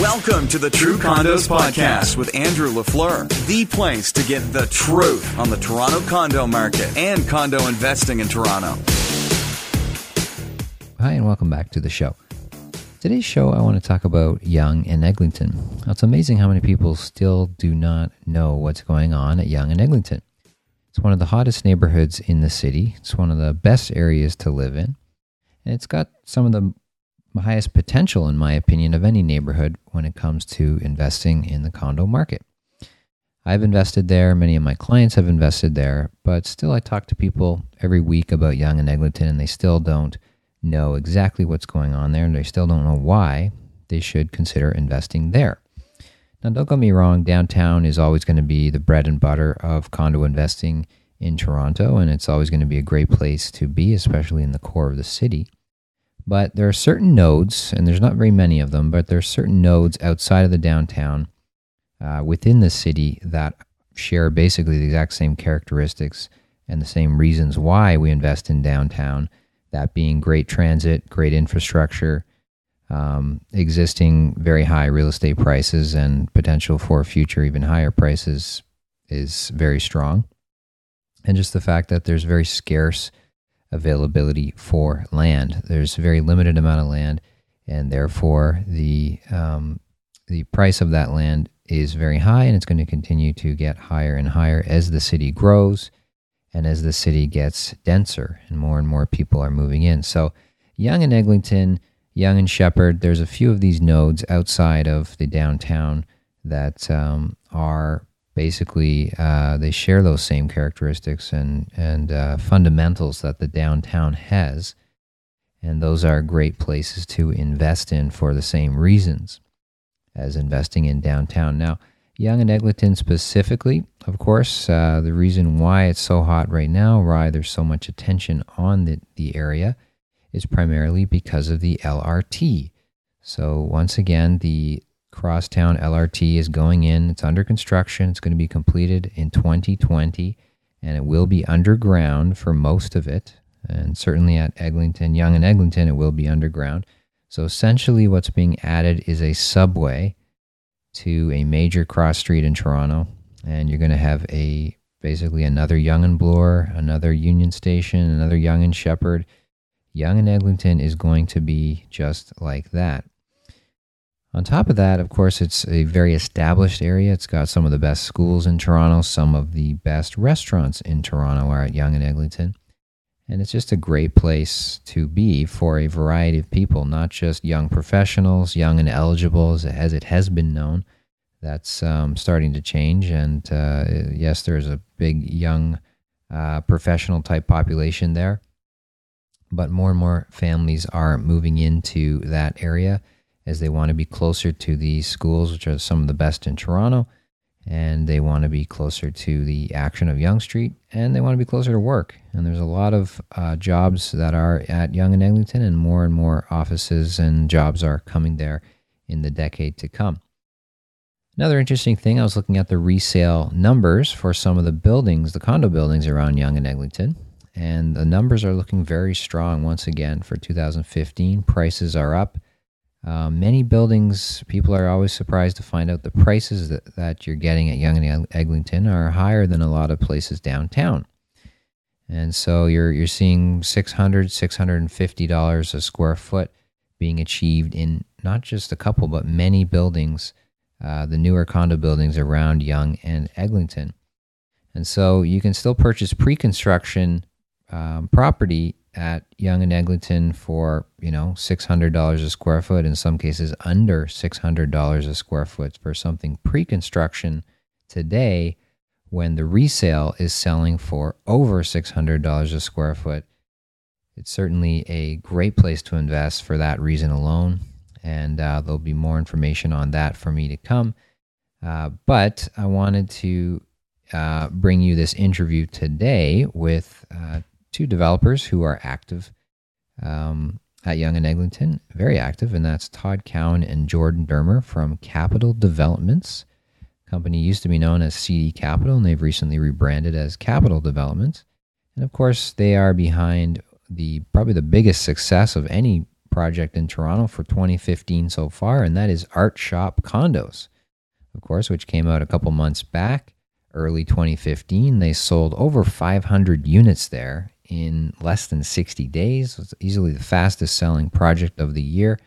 Welcome to the True Condos Podcast with Andrew LaFleur, the place to get the truth on the Toronto condo market and condo investing in Toronto. Hi, and welcome back to the show. Today's show, I want to talk about Yonge and Eglinton. Now, it's amazing how many people still do not know what's going on at Yonge and Eglinton. It's one of the hottest neighborhoods in the city, it's one of the best areas to live in, and it's got some of the highest potential, in my opinion, of any neighborhood when it comes to investing in the condo market. I've invested there, many of my clients have invested there, but still I talk to people every week about Yonge and Eglinton and they still don't know exactly what's going on there and they still don't know why they should consider investing there. Now, don't get me wrong, downtown is always going to be the bread and butter of condo investing in Toronto, and it's always going to be a great place to be, especially in the core of the city. But there are certain nodes, and there's not very many of them, but there are certain nodes outside of the downtown uh, within the city that share basically the exact same characteristics and the same reasons why we invest in downtown. That being great transit, great infrastructure, um, existing very high real estate prices, and potential for future even higher prices is very strong. And just the fact that there's very scarce availability for land. There's a very limited amount of land, and therefore the um, the price of that land is very high, and it's going to continue to get higher and higher as the city grows, and as the city gets denser, and more and more people are moving in. So, Yonge and Eglinton, Yonge and Sheppard, there's a few of these nodes outside of the downtown that um, are basically uh, they share those same characteristics and and uh, fundamentals that the downtown has, and those are great places to invest in for the same reasons as investing in downtown. Now, Yonge and Eglinton specifically, of course, uh, the reason why it's so hot right now, why there's so much attention on the, the area, is primarily because of the LRT. So once again, the Crosstown LRT is going in. It's under construction. It's going to be completed in 2020, and it will be underground for most of it. And certainly at Eglinton, Yonge and Eglinton, it will be underground. So essentially, what's being added is a subway to a major cross street in Toronto, and you're going to have a basically another Yonge and Bloor, another Union Station, another Yonge and Sheppard. Yonge and Eglinton is going to be just like that. On top of that, of course, it's a very established area. It's got some of the best schools in Toronto, some of the best restaurants in Toronto are at Yonge and Eglinton. And it's just a great place to be for a variety of people, not just young professionals, young and eligible, as it has been known. That's um, starting to change. And uh, yes, there's a big young uh, professional type population there. But more and more families are moving into that area as they want to be closer to the schools, which are some of the best in Toronto, and they want to be closer to the action of Yonge Street, and they want to be closer to work. And there's a lot of uh, jobs that are at Yonge and Eglinton, and more and more offices and jobs are coming there in the decade to come. Another interesting thing, I was looking at the resale numbers for some of the buildings, the condo buildings around Yonge and Eglinton, and the numbers are looking very strong once again for 2015. Prices are up. Uh, many buildings, people are always surprised to find out the prices that, that you're getting at Yonge and Eglinton are higher than a lot of places downtown. And so you're you're seeing $600, $650 a square foot being achieved in not just a couple, but many buildings, uh, the newer condo buildings around Yonge and Eglinton. And so you can still purchase pre construction um, property at Yonge and Eglinton for you know six hundred dollars a square foot, in some cases under six hundred dollars a square foot for something pre-construction today, when the resale is selling for over six hundred dollars a square foot. It's certainly a great place to invest for that reason alone, and uh, there'll be more information on that for me to come. Uh, but I wanted to uh, bring you this interview today with uh, two developers who are active um, at Yonge and Eglinton, very active, and that's Todd Cowan and Jordan Dermer from Capital Developments. Company used to be known as CD Capital, and they've recently rebranded as Capital Developments. And of course, they are behind the probably the biggest success of any project in Toronto for 2015 so far, and that is Art Shoppe Condos, of course, which came out a couple months back, early 2015. They sold over 500 units there in less than 60 days. It's easily the fastest selling project of the year.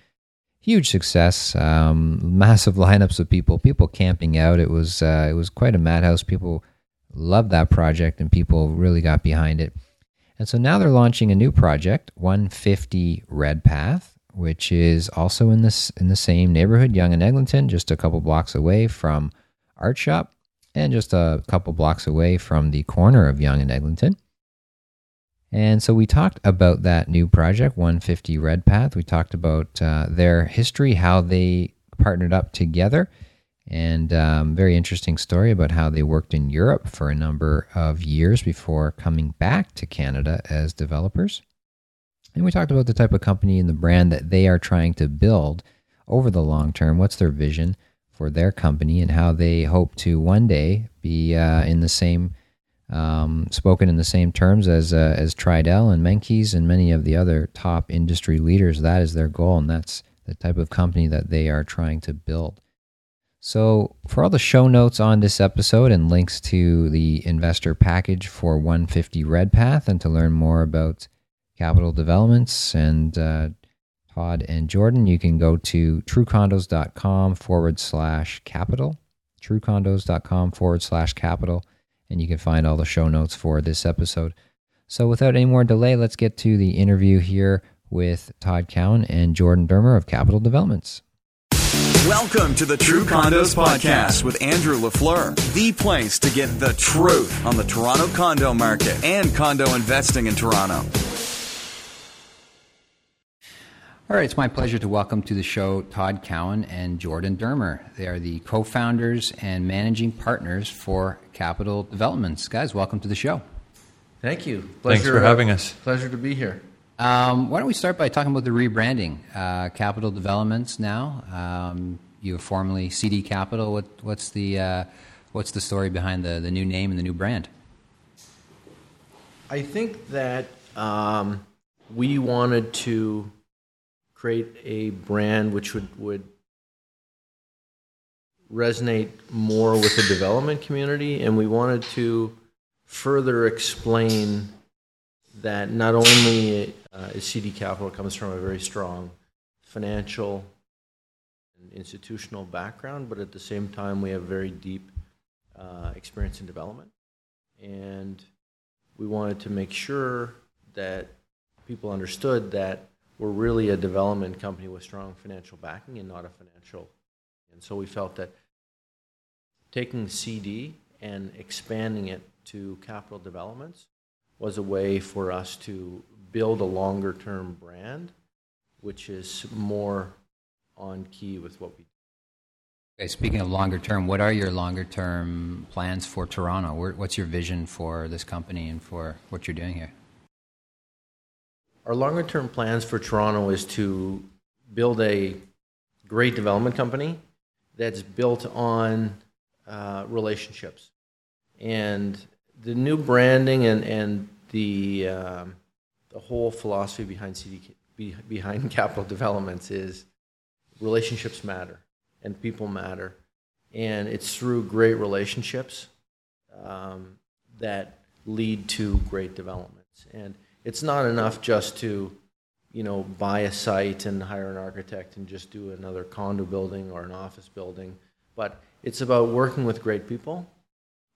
Huge success, um, massive lineups of people, people camping out. It was uh, it was quite a madhouse. People loved that project, and people really got behind it. And so now they're launching a new project, 150 Redpath, which is also in this in the same neighborhood, Yonge and Eglinton, just a couple blocks away from Art Shoppe, and just a couple blocks away from the corner of Yonge and Eglinton. And so we talked about that new project, 150 Redpath. We talked about uh, their history, how they partnered up together, and um, very interesting story about how they worked in Europe for a number of years before coming back to Canada as developers. And we talked about the type of company and the brand that they are trying to build over the long term. What's their vision for their company and how they hope to one day be uh, in the same, um, spoken in the same terms as uh, as Tridel and Menkes and many of the other top industry leaders. That is their goal, and that's the type of company that they are trying to build. So, for all the show notes on this episode and links to the investor package for 150 Redpath and to learn more about capital developments and uh, Todd and Jordan, you can go to truecondos.com forward slash capital, truecondos.com forward slash capital, and you can find all the show notes for this episode. So, without any more delay, let's get to the interview here with Todd Cowan and Jordan Dermer of Capital Developments. Welcome to the True Condos Podcast with Andrew LaFleur, the place to get the truth on the Toronto condo market and condo investing in Toronto. All right, it's my pleasure to welcome to the show Todd Cowan and Jordan Dermer. They are the co founders and managing partners for Capital Developments. Guys, welcome to the show. Thank you. Pleasure, Thanks for having us. Pleasure to be here. Um, why don't we start by talking about the rebranding? Uh, Capital Developments now. Um, you were formerly CD Capital. What, what's the uh, what's the story behind the, the new name and the new brand? I think that um, we wanted to create a brand which would would resonate more with the development community, and we wanted to further explain that not only uh, is CD Capital comes from a very strong financial and institutional background, but at the same time we have very deep uh, experience in development, and we wanted to make sure that people understood that we're really a development company with strong financial backing and not a financial. And so we felt that taking CD and expanding it to capital developments was a way for us to build a longer term brand, which is more on key with what we do. Okay, speaking of longer term, what are your longer term plans for Toronto? What's your vision for this company and for what you're doing here? Our longer term plans for Toronto is to build a great development company that's built on uh, relationships. And the new branding and and the um, the whole philosophy behind CD behind capital developments is relationships matter and people matter, and it's through great relationships um, that lead to great developments. And it's not enough just to you know buy a site and hire an architect and just do another condo building or an office building, but it's about working with great people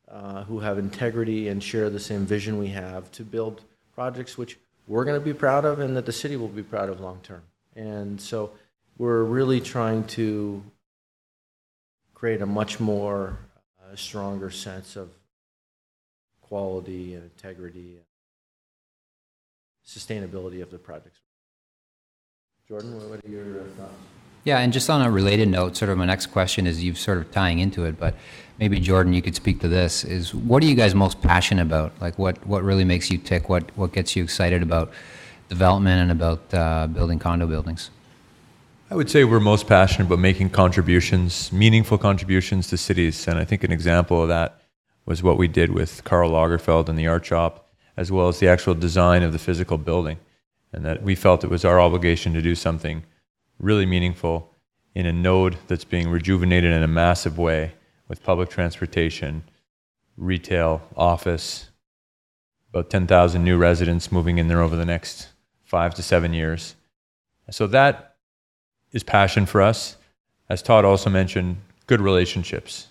uh, who have integrity and share the same vision we have to build projects which we're going to be proud of and that the city will be proud of long term. And so we're really trying to create a much more uh, stronger sense of quality and integrity sustainability of the projects. Jordan, what are your thoughts? Yeah, and just on a related note, sort of my next question is you've sort of tying into it, but maybe Jordan, you could speak to this. Is what are you guys most passionate about? Like, what what really makes you tick? What what gets you excited about development and about uh, building condo buildings? I would say we're most passionate about making contributions, meaningful contributions to cities, and I think an example of that was what we did with Karl Lagerfeld and the art shop, as well as the actual design of the physical building. and that we felt it was our obligation to do something really meaningful in a node that's being rejuvenated in a massive way with public transportation, retail, office, about 10,000 new residents moving in there over the next five to seven years. So that is passion for us. As Todd also mentioned, good relationships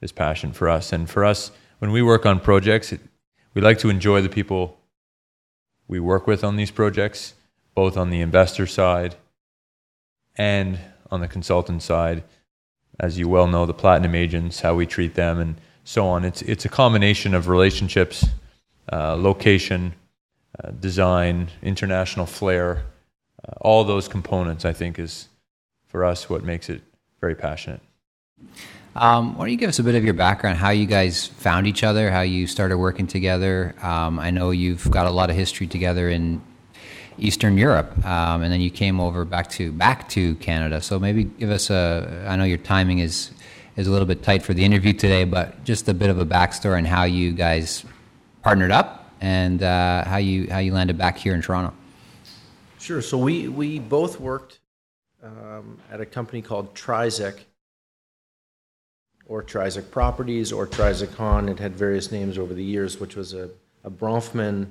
is passion for us. And for us, when we work on projects, it, we like to enjoy the people we work with on these projects, both on the investor side and on the consultant side. As you well know, the platinum agents, how we treat them, and so on. It's it's a combination of relationships, uh, location, uh, design, international flair, uh, all those components. I think is for us what makes it very passionate. Um, why don't you give us a bit of your background, how you guys found each other, how you started working together? Um, I know you've got a lot of history together in Eastern Europe, um, and then you came over back to back to Canada. So maybe give us a. I know your timing is is a little bit tight for the interview today, but just a bit of a backstory on how you guys partnered up and uh, how you how you landed back here in Toronto. Sure. So we we both worked um, at a company called Trizec or Trizec Properties or Trizec Hahn. It had various names over the years, which was a, a Bronfman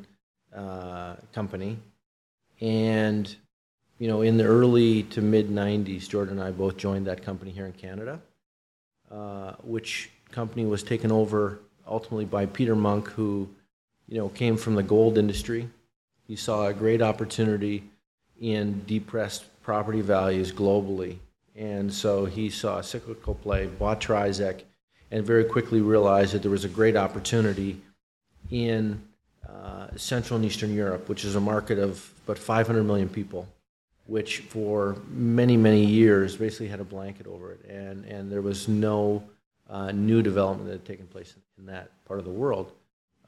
uh, company. And, you know, in the early to mid 90s, Jordan and I both joined that company here in Canada, uh, which company was taken over ultimately by Peter Munk, who, you know, came from the gold industry. He saw a great opportunity in depressed property values globally and so he saw a cyclical play, bought Trizec, and very quickly realized that there was a great opportunity in uh, Central and Eastern Europe, which is a market of about 500 million people, which for many, many years basically had a blanket over it. And, and there was no uh, new development that had taken place in that part of the world.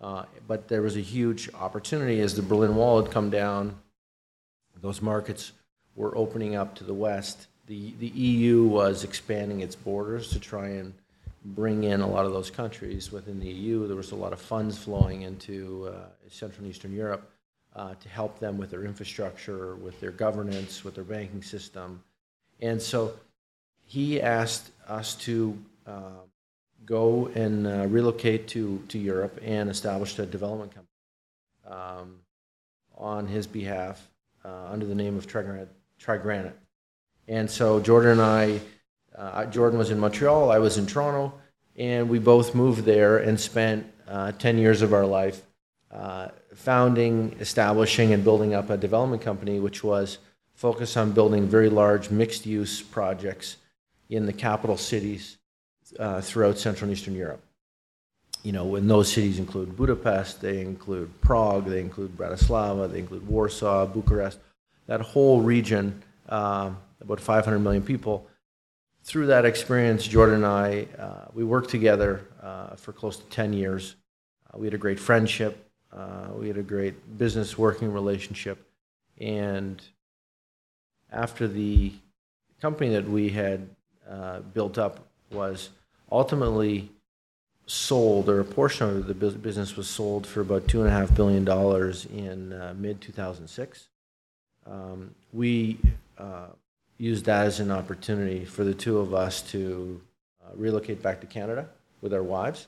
Uh, but there was a huge opportunity as the Berlin Wall had come down, those markets were opening up to the west the, the EU was expanding its borders to try and bring in a lot of those countries within the EU. There was a lot of funds flowing into uh, Central and Eastern Europe uh, to help them with their infrastructure, with their governance, with their banking system. And so he asked us to uh, go and uh, relocate to, to Europe and establish a development company um, on his behalf uh, under the name of TriGranit. TriGranit. And so Jordan and I, uh, Jordan was in Montreal, I was in Toronto, and we both moved there and spent uh, 10 years of our life uh, founding, establishing, and building up a development company which was focused on building very large mixed use projects in the capital cities uh, throughout Central and Eastern Europe. You know, and those cities include Budapest, they include Prague, they include Bratislava, they include Warsaw, Bucharest, that whole region. Um, about 500 million people. Through that experience, Jordan and I, uh, we worked together uh, for close to 10 years. Uh, we had a great friendship. Uh, we had a great business working relationship. And after the company that we had uh, built up was ultimately sold, or a portion of the business was sold for about $2.5 billion in uh, mid 2006. Um, we use that as an opportunity for the two of us to uh, relocate back to Canada with our wives.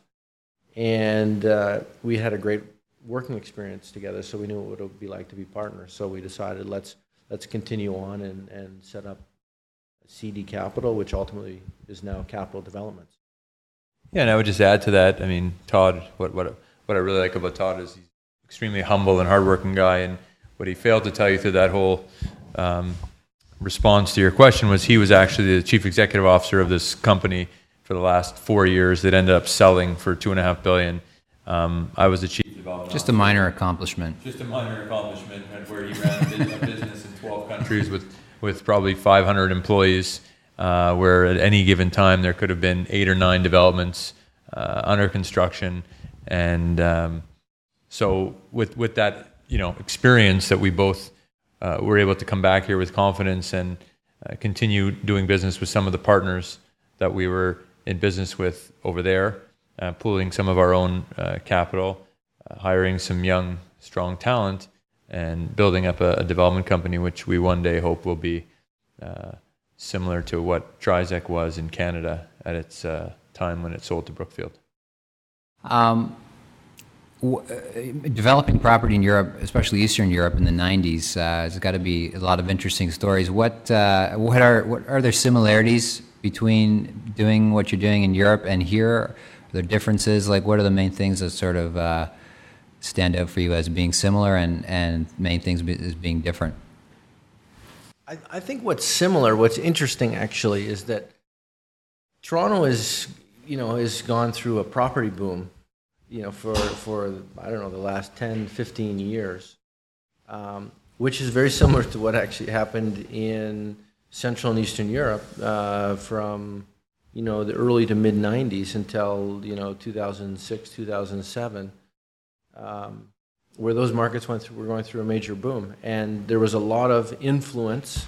And uh, we had a great working experience together, so we knew what it would be like to be partners. So we decided let's let's continue on and, and set up CD Capital, which ultimately is now Capital Developments. Yeah, and I would just add to that. I mean, Todd, what what what I really like about Todd is he's extremely humble and hardworking guy, and what he failed to tell you through that whole um, response to your question was he was actually the chief executive officer of this company for the last four years that ended up selling for two and a half billion. Um, I was the chief development. Just officer. a minor accomplishment. Just a minor accomplishment, where he ran a business in 12 countries with with probably 500 employees. Uh, where at any given time there could have been eight or nine developments uh, under construction, and um, so with with that you know experience that we both uh, we're able to come back here with confidence and uh, continue doing business with some of the partners that we were in business with over there, uh, pooling some of our own uh, capital, uh, hiring some young, strong talent, and building up a, a development company, which we one day hope will be uh, similar to what Trizec was in Canada at its time when it sold to Brookfield. Um, w- uh, developing property in Europe, especially Eastern Europe in the '90s, uh, has got to be a lot of interesting stories. What uh, what are what are there similarities between doing what you're doing in Europe and here? Are there differences? Like, what are the main things that sort of uh, stand out for you as being similar, and and main things be, as being different? I, I think what's similar, what's interesting actually, is that Toronto is, you know, has gone through a property boom, you know, for, for I don't know, the last 10, 15 years, um, which is very similar to what actually happened in Central and Eastern Europe uh, from, you know, the early to mid 90s until, you know, 2006, 2007. Um, where those markets went through, were going through a major boom, and there was a lot of influence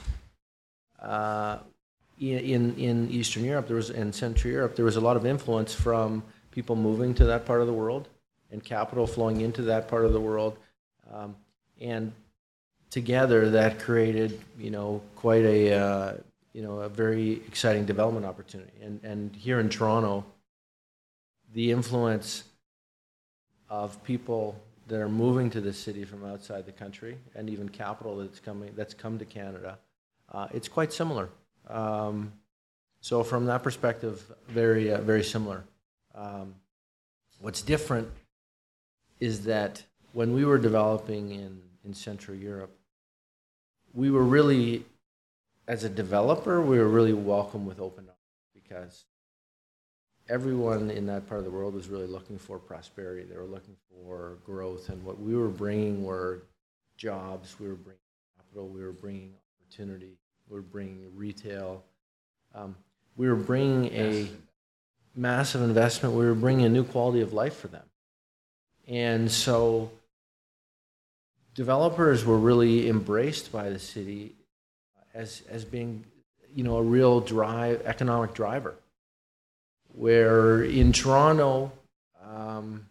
uh, in in Eastern Europe. There was in Central Europe. There was a lot of influence from people moving to that part of the world and capital flowing into that part of the world, um, and together that created you know quite a uh, you know a very exciting development opportunity. And and here in Toronto, the influence of people that are moving to the city from outside the country, and even capital that's coming that's come to Canada, uh, it's quite similar. Um, so from that perspective, very uh, very similar. Um, what's different is that when we were developing in in Central Europe, we were really, as a developer, we were really welcome with open arms because everyone in that part of the world was really looking for prosperity. They were looking for growth, and what we were bringing were jobs. We were bringing capital. We were bringing opportunity. We were bringing retail. Um, we were bringing a massive investment. We were bringing a new quality of life for them, and so developers were really embraced by the city as as being, you know, a real drive economic driver where in Toronto, um,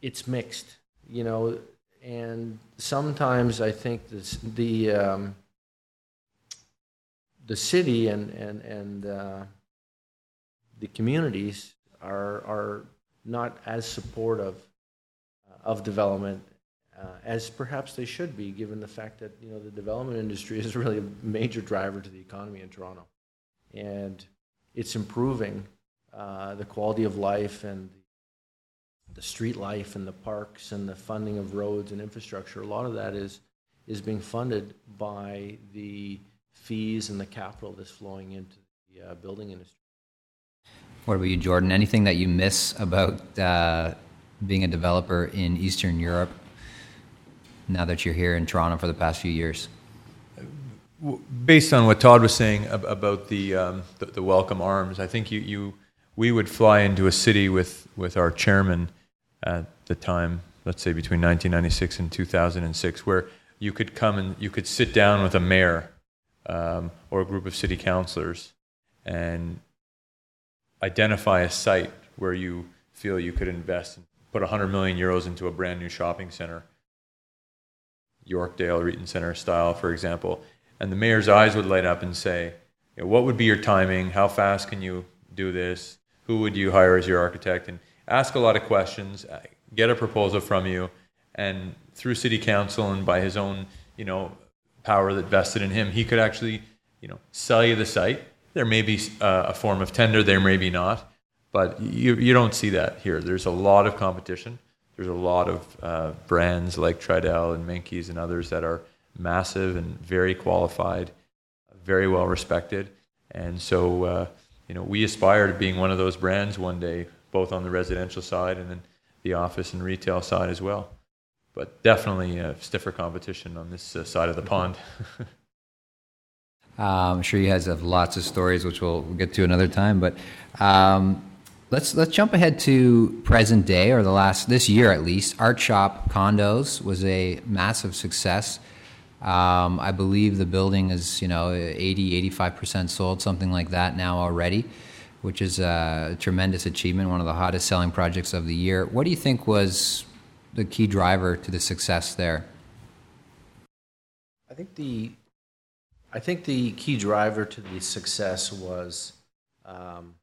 it's mixed, you know, and sometimes I think this, the um, the city and and and uh, the communities are are not as supportive of development uh, as perhaps they should be, given the fact that you know the development industry is really a major driver to the economy in Toronto, and it's improving uh, the quality of life and the street life and the parks and the funding of roads and infrastructure. A lot of that is is being funded by the fees and the capital that's flowing into the uh, building industry. What about you, Jordan? Anything that you miss about uh, being a developer in Eastern Europe now that you're here in Toronto for the past few years? based on what Todd was saying about the, um, the, the welcome arms, I think you, you we would fly into a city with with our chairman at the time, let's say between 1996 and 2006, where you could come and you could sit down with a mayor um, or a group of city councilors and identify a site where you feel you could invest and put 100 million euros into a brand new shopping center, Yorkdale, Eaton Center style, for example and the mayor's eyes would light up and say, you know, "What would be your timing? How fast can you do this? Who would you hire as your architect?" And ask a lot of questions, uh, get a proposal from you, and through city council and by his own, you know, power that vested in him, he could actually, you know, sell you the site. There may be uh, a form of tender, there may be not, but you you don't see that here. There's a lot of competition. There's a lot of uh, brands like Tridel and Menkes and others that are massive and very qualified, very well respected. And so, uh, you know, we aspire to being one of those brands one day, both on the residential side and then the office and retail side as well. But definitely a stiffer competition on this uh, side of the pond. Uh, I'm sure you guys have lots of stories, which we'll, get to another time. But um, let's let's jump ahead to present day, or the last this year at least. Art Shoppe Condos was a massive success. Um, I believe the building is, you know, 80, 85% sold, something like that now already, which is a tremendous achievement, one of the hottest selling projects of the year. What do you think was the key driver to the success there? I think the I think the key driver to the success was um,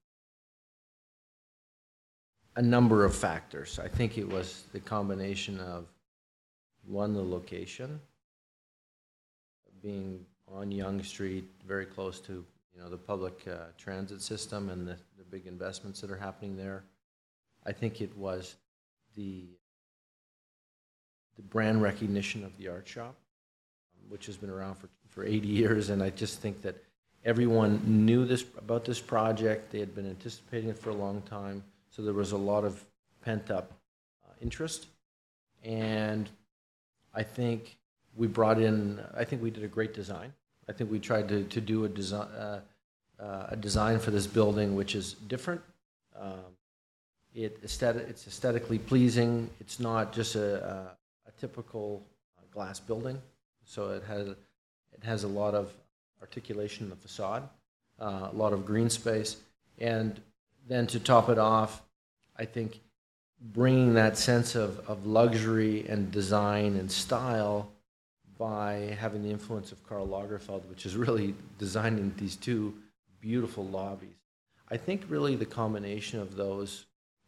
a number of factors. I think it was the combination of one, the location, being on Yonge Street, very close to you know the public uh, transit system and the, the big investments that are happening there. I think it was the the brand recognition of the art shop, which has been around for, for 80 years, and I just think that everyone knew this about this project. They had been anticipating it for a long time, so there was a lot of pent up uh, interest, and I think we brought in. I think we did a great design. I think we tried to, to do a design uh, uh, a design for this building which is different. Um, it aesthetic, it's aesthetically pleasing. It's not just a, a, a typical uh, glass building, so it has it has a lot of articulation in the facade, uh, a lot of green space, and then to top it off, I think bringing that sense of, of luxury and design and style by having the influence of Karl Lagerfeld, which is really designing these two beautiful lobbies. I think really the combination of those,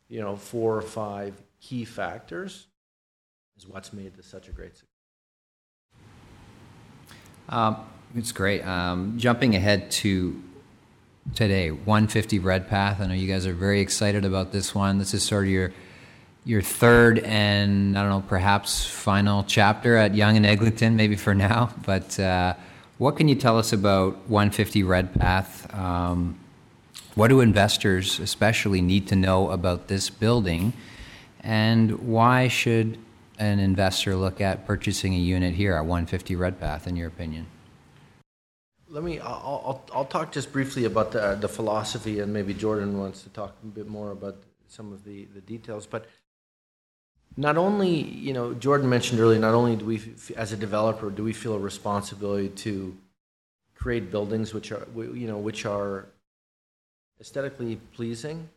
you know, four or five key factors is what's made this such a great success. Um, it's great. Um, jumping ahead to today, 150 Redpath. I know you guys are very excited about this one. This is sort of your your third and I don't know, perhaps final chapter at Yonge and Eglinton, maybe for now. But uh, what can you tell us about 150 Redpath? Um, what do investors, especially, need to know about this building, and why should an investor look at purchasing a unit here at 150 Redpath, in your opinion? Let me. I'll, I'll, I'll talk just briefly about the the philosophy, and maybe Jordan wants to talk a bit more about some of the the details. But not only, you know, Jordan mentioned earlier, not only do we, as a developer, do we feel a responsibility to create buildings which are, you know, which are aesthetically pleasing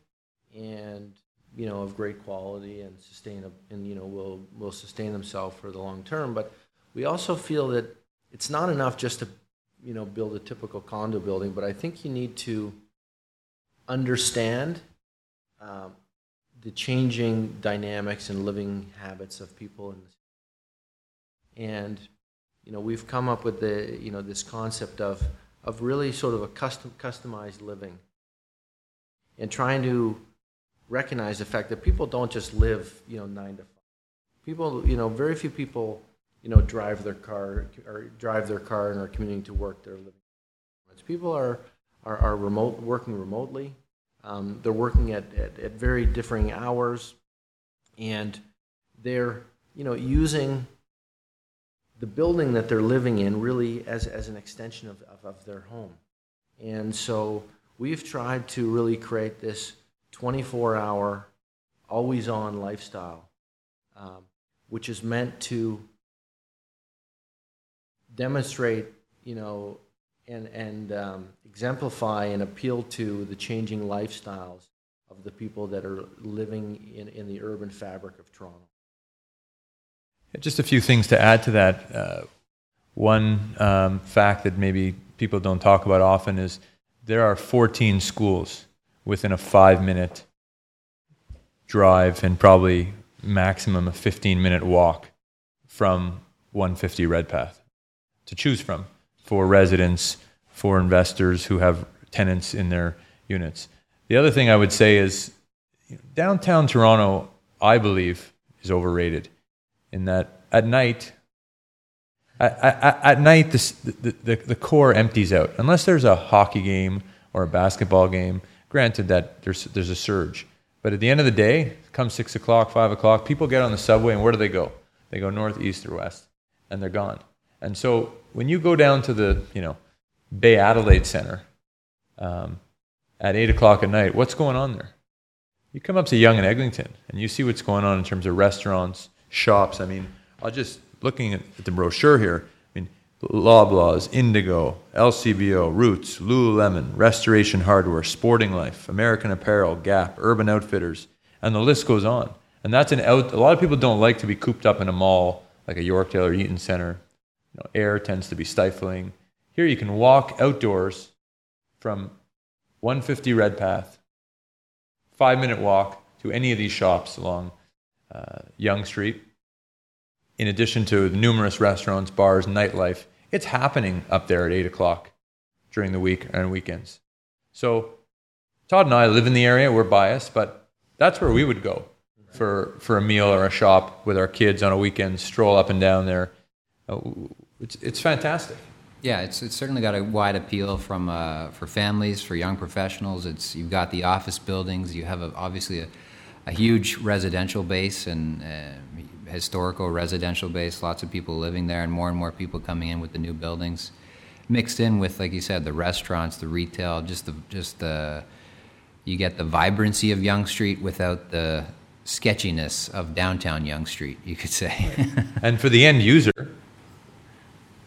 and, you know, of great quality and sustain, and, you know, will, will sustain themselves for the long term. But we also feel that it's not enough just to, you know, build a typical condo building, but I think you need to understand um, the changing dynamics and living habits of people in this. And you know, we've come up with the you know this concept of of really sort of a custom customized living and trying to recognize the fact that people don't just live you know nine to five. People you know very few people you know drive their car or drive their car and are commuting to work. They're living. People are are, are remote working remotely. Um, they're working at, at, at, very differing hours, and they're you know using the building that they're living in really as, as an extension of, of, of their home. And so we've tried to really create this 24 hour, always on lifestyle, um, which is meant to demonstrate, you know, and, and um, exemplify and appeal to the changing lifestyles of the people that are living in, in the urban fabric of Toronto. Just a few things to add to that. Uh, one um, fact that maybe people don't talk about often is there are 14 schools within a five minute drive and probably maximum a 15 minute walk from 150 Redpath to choose from for residents, for investors who have tenants in their units. The other thing I would say is downtown Toronto, I believe, is overrated in that at night, at, at, at night, the, the, the core empties out. Unless there's a hockey game or a basketball game, granted that there's, there's a surge. But at the end of the day, come six o'clock, five o'clock, people get on the subway and where do they go? They go north, east, or west, and they're gone. And so when you go down to the, you know, Bay Adelaide Center um, at eight o'clock at night, what's going on there? You come up to Yonge and Eglinton and you see what's going on in terms of restaurants, shops. I mean, I'll just looking at the brochure here. Loblaws, Indigo, LCBO, Roots, Lululemon, Restoration Hardware, Sporting Life, American Apparel, Gap, Urban Outfitters, and the list goes on. And that's an out. A lot of people don't like to be cooped up in a mall like a Yorkdale or Eaton Center. You know, air tends to be stifling. Here you can walk outdoors from 150 Redpath, five minute walk to any of these shops along uh, Yonge Street. In addition to numerous restaurants, bars, nightlife, it's happening up there at eight o'clock during the week and weekends. So Todd and I live in the area. We're biased, but that's where we would go for, for a meal or a shop with our kids on a weekend, stroll up and down there. Uh, it's, it's fantastic. Yeah, it's, it's certainly got a wide appeal from uh, for families, for young professionals. It's you've got the office buildings. You have a, obviously a, a huge residential base and uh, historical residential base. Lots of people living there, and more and more people coming in with the new buildings, mixed in with, like you said, the restaurants, the retail, just the just the you get the vibrancy of Yonge Street without the sketchiness of downtown Yonge Street. You could say. and for the end user,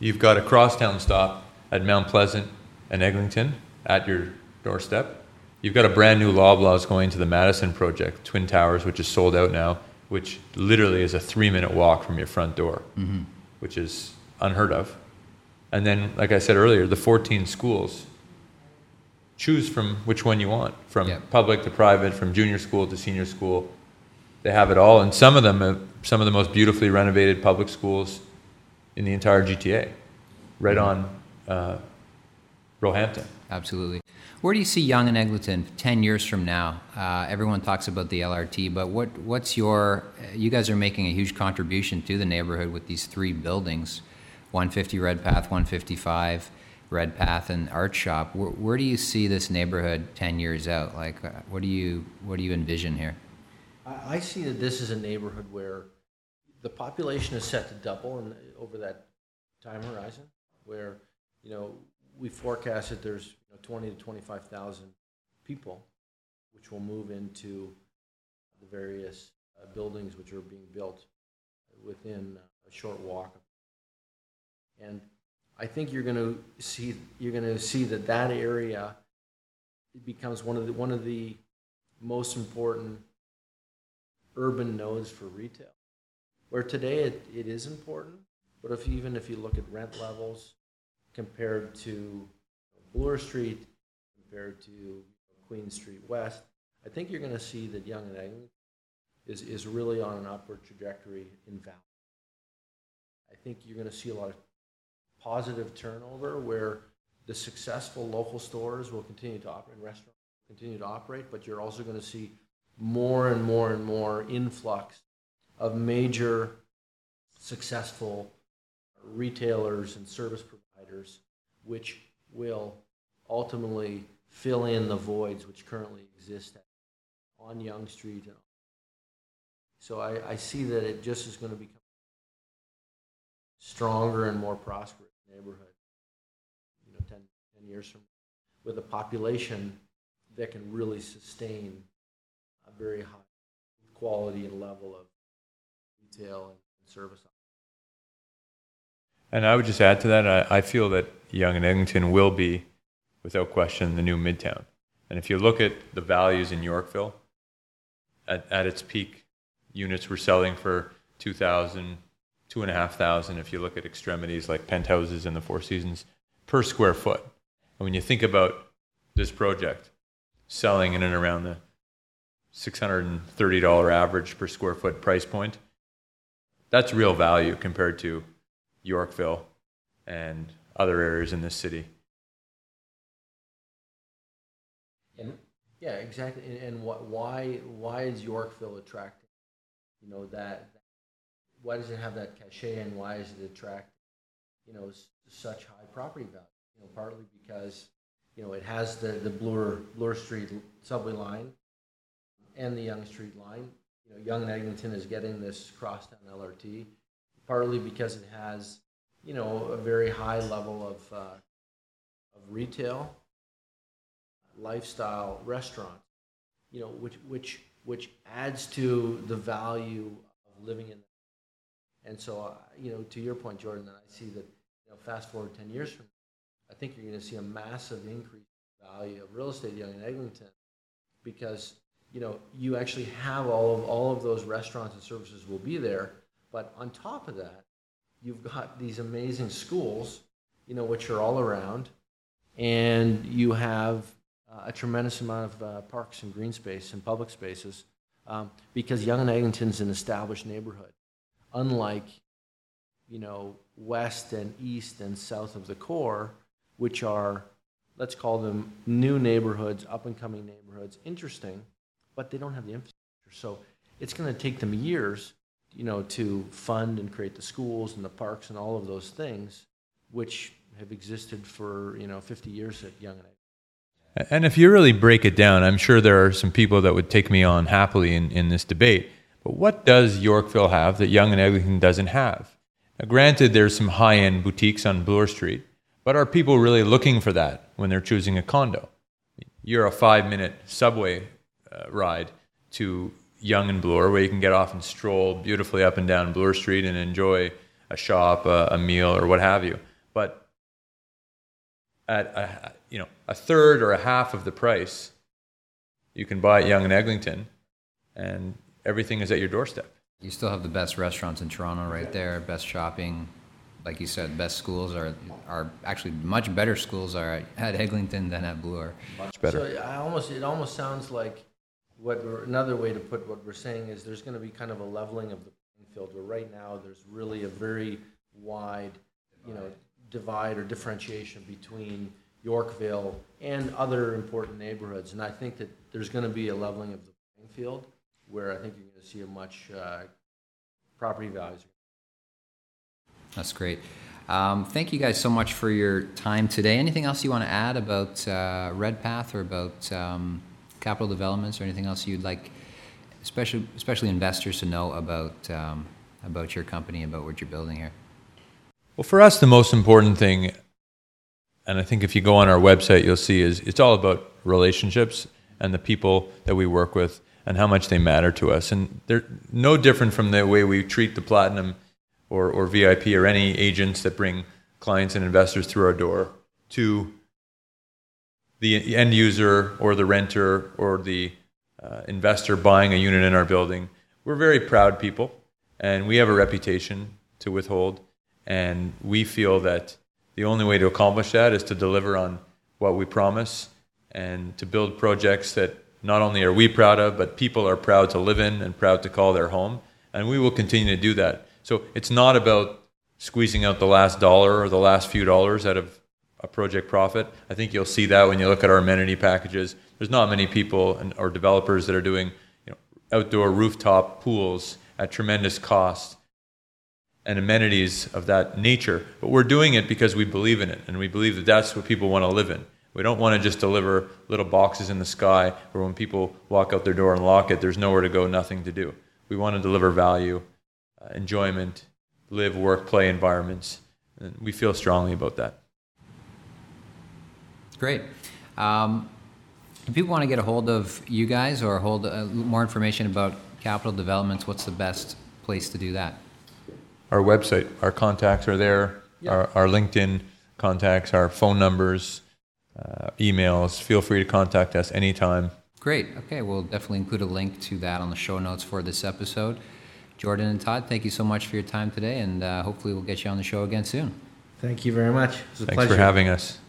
You've got a crosstown stop at Mount Pleasant and Eglinton at your doorstep. You've got a brand new Loblaws going to the Madison project, Twin Towers, which is sold out now, which literally is a three minute walk from your front door, mm-hmm. which is unheard of. And then, like I said earlier, the 14 schools. Choose from which one you want, from yep. public to private, from junior school to senior school. They have it all, and some of them, have, some of the most beautifully renovated public schools in the entire GTA, right on uh, Roehampton. Absolutely. Where do you see Yonge and Eglinton 10 years from now? Uh, everyone talks about the LRT, but what, what's your, you guys are making a huge contribution to the neighborhood with these three buildings 150 Redpath, 155 Redpath, and Art Shoppe. Where, where do you see this neighborhood 10 years out? Like, uh, what, do you, what do you envision here? I see that this is a neighborhood where the population is set to double in, over that time horizon, where you know we forecast that there's 20 to 25,000 people, which will move into the various uh, buildings which are being built within a short walk. And I think you're going to see you're going to see that that area becomes one of the one of the most important urban nodes for retail. Where today it, it is important, but if even if you look at rent levels compared to Bloor Street, compared to Queen Street West, I think you're going to see that Yonge and Eglinton is, is really on an upward trajectory in value. I think you're going to see a lot of positive turnover where the successful local stores will continue to operate, and restaurants will continue to operate, but you're also going to see more and more and more influx of major successful retailers and service providers, which will ultimately fill in the voids which currently exist on Yonge Street. So I, I see that it just is going to become stronger and more prosperous neighborhood, you know, 10, 10 years from with a population that can really sustain a very high quality and level of retail and service. And I would just add to that, I, I feel that Yonge and Eglinton will be, without question, the new Midtown. And if you look at the values in Yorkville, at, at its peak, units were selling for 2,000, 2,500 if you look at extremities like penthouses in the Four Seasons per square foot. And when you think about this project selling in and around the $630 average per square foot price point, that's real value compared to Yorkville and other areas in this city. And yeah, exactly. And, and what, why why is Yorkville attractive? You know that. Why does it have that cachet, and why is it attract? You know, such high property value. You know, partly because you know it has the the Bloor Bloor Street subway line and the Yonge Street line you know, Yonge and Eglinton is getting this crosstown LRT, partly because it has, you know, a very high level of, uh, of retail, lifestyle, restaurant, you know, which, which, which adds to the value of living in. And so, uh, you know, to your point, Jordan, I see that, you know, fast forward 10 years from now, I think you're going to see a massive increase in value of real estate, Yonge and Eglinton, because you know, you actually have all of all of those restaurants and services will be there. But on top of that, you've got these amazing schools, you know, which are all around, and you have uh, a tremendous amount of uh, parks and green space and public spaces um, because Yonge and Eglinton's an established neighborhood, unlike, you know, west and east and south of the core, which are, let's call them new neighborhoods, up and coming neighborhoods, interesting, but they don't have the infrastructure. So it's going to take them years, you know, to fund and create the schools and the parks and all of those things, which have existed for you know 50 years at Yonge and Egg. And if you really break it down, I'm sure there are some people that would take me on happily in, in this debate. But what does Yorkville have that Yonge and Eglinton doesn't have? Now, granted, there's some high end boutiques on Bloor Street, but are people really looking for that when they're choosing a condo? You're a five minute subway uh, ride to Yonge and Bloor, where you can get off and stroll beautifully up and down Bloor Street and enjoy a shop, a, a meal, or what have you. But at a, you know a third or a half of the price, you can buy at Yonge and Eglinton, and everything is at your doorstep. You still have the best restaurants in Toronto right there, best shopping. Like you said, best schools are are actually much better schools are at Eglinton than at Bloor. Much better. So I almost it almost sounds like what another way to put what we're saying is there's going to be kind of a leveling of the playing field where right now there's really a very wide, you know, divide or differentiation between Yorkville and other important neighborhoods. And I think that there's going to be a leveling of the playing field where I think you're going to see a much uh, property values. That's great. Um, thank you guys so much for your time today. Anything else you want to add about uh, Redpath or about um, capital developments or anything else you'd like, especially especially investors to know about um, about your company, about what you're building here? Well, for us, the most important thing, and I think if you go on our website, you'll see is it's all about relationships and the people that we work with and how much they matter to us. And they're no different from the way we treat the platinum or, or VIP or any agents that bring clients and investors through our door to the end user or the renter or the uh, investor buying a unit in our building. We're very proud people, and we have a reputation to withhold. And we feel that the only way to accomplish that is to deliver on what we promise and to build projects that not only are we proud of, but people are proud to live in and proud to call their home. And we will continue to do that. So it's not about squeezing out the last dollar or the last few dollars out of a project profit. I think you'll see that when you look at our amenity packages. There's not many people and, or developers that are doing you know, outdoor rooftop pools at tremendous cost and amenities of that nature. But we're doing it because we believe in it, and we believe that that's what people want to live in. We don't want to just deliver little boxes in the sky where when people walk out their door and lock it, there's nowhere to go, nothing to do. We want to deliver value, uh, enjoyment, live, work, play environments. And we feel strongly about that. Great. Um, if people want to get a hold of you guys or hold uh, more information about capital developments, what's the best place to do that? Our website, our contacts are there, Yeah. our, our LinkedIn contacts, our phone numbers, uh, emails. Feel free to contact us anytime. Great. Okay, we'll definitely include a link to that on the show notes for this episode. Jordan and Todd, thank you so much for your time today, and uh, hopefully we'll get you on the show again soon. Thank you very much. It was a Thanks pleasure. for having us.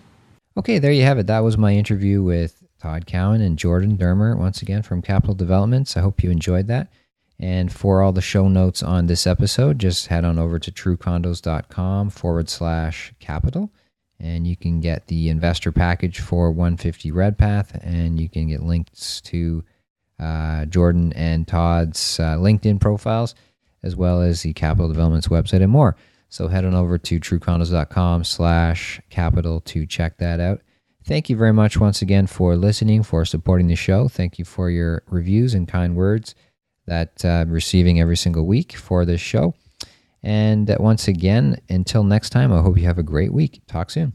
Okay, there you have it. That was my interview with Todd Cowan and Jordan Dermer, once again from Capital Developments. I hope you enjoyed that. And for all the show notes on this episode, just head on over to truecondos.com forward slash capital. And you can get the investor package for 150 Redpath, and you can get links to uh, Jordan and Todd's uh, LinkedIn profiles, as well as the Capital Developments website and more. So head on over to truecondos.com slash capital to check that out. Thank you very much once again for listening, for supporting the show. Thank you for your reviews and kind words that uh, I'm receiving every single week for this show. And once again, until next time, I hope you have a great week. Talk soon.